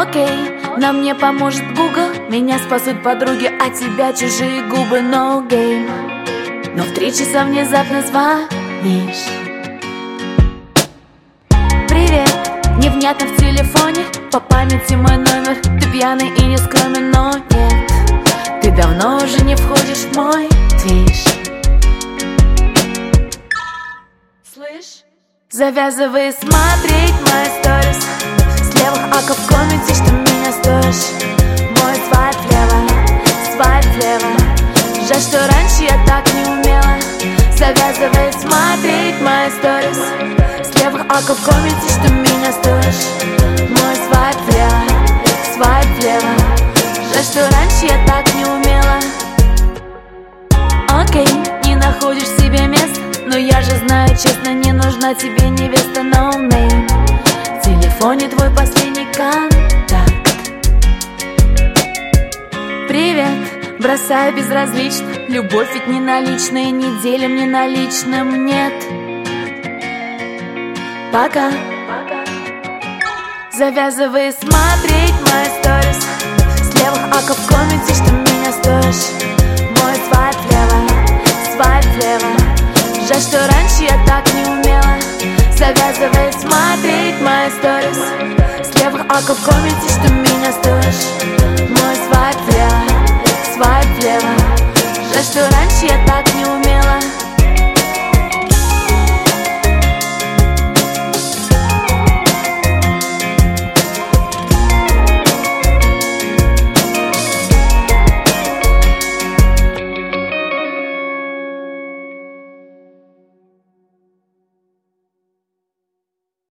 Окей, нам мне поможет Google Меня спасут подруги, а тебя чужие губы No game. Но в три часа внезапно звонишь. Привет, невнятно в телефоне. По памяти мой номер Ты пьяный и не скромен, но нет. Ты давно уже не входишь в мой движ. Слышь? Завязывай смотреть мои сторис Жаль, что раньше я так не умела Завязывай смотреть мои сторис. С левых аков в комнате, что меня стоишь Мой свайп влево, свайп влево. Жаль, что раньше я так не умела. Окей, не находишь себе места но я же знаю, честно, не нужна тебе невеста no name. В телефоне твой последний контакт. Привет, бросаю безразлично. Любовь ведь не наличная, неделя мне наличным нет. Пока. Завязывай смотреть мои сторис. С левых аков в комнате, что меня стоишь Мой свайп влево, свайп влево. Жаль, что раньше я так не умела. Завязывает смотреть мои сторис. С левых оков в комнате, что меня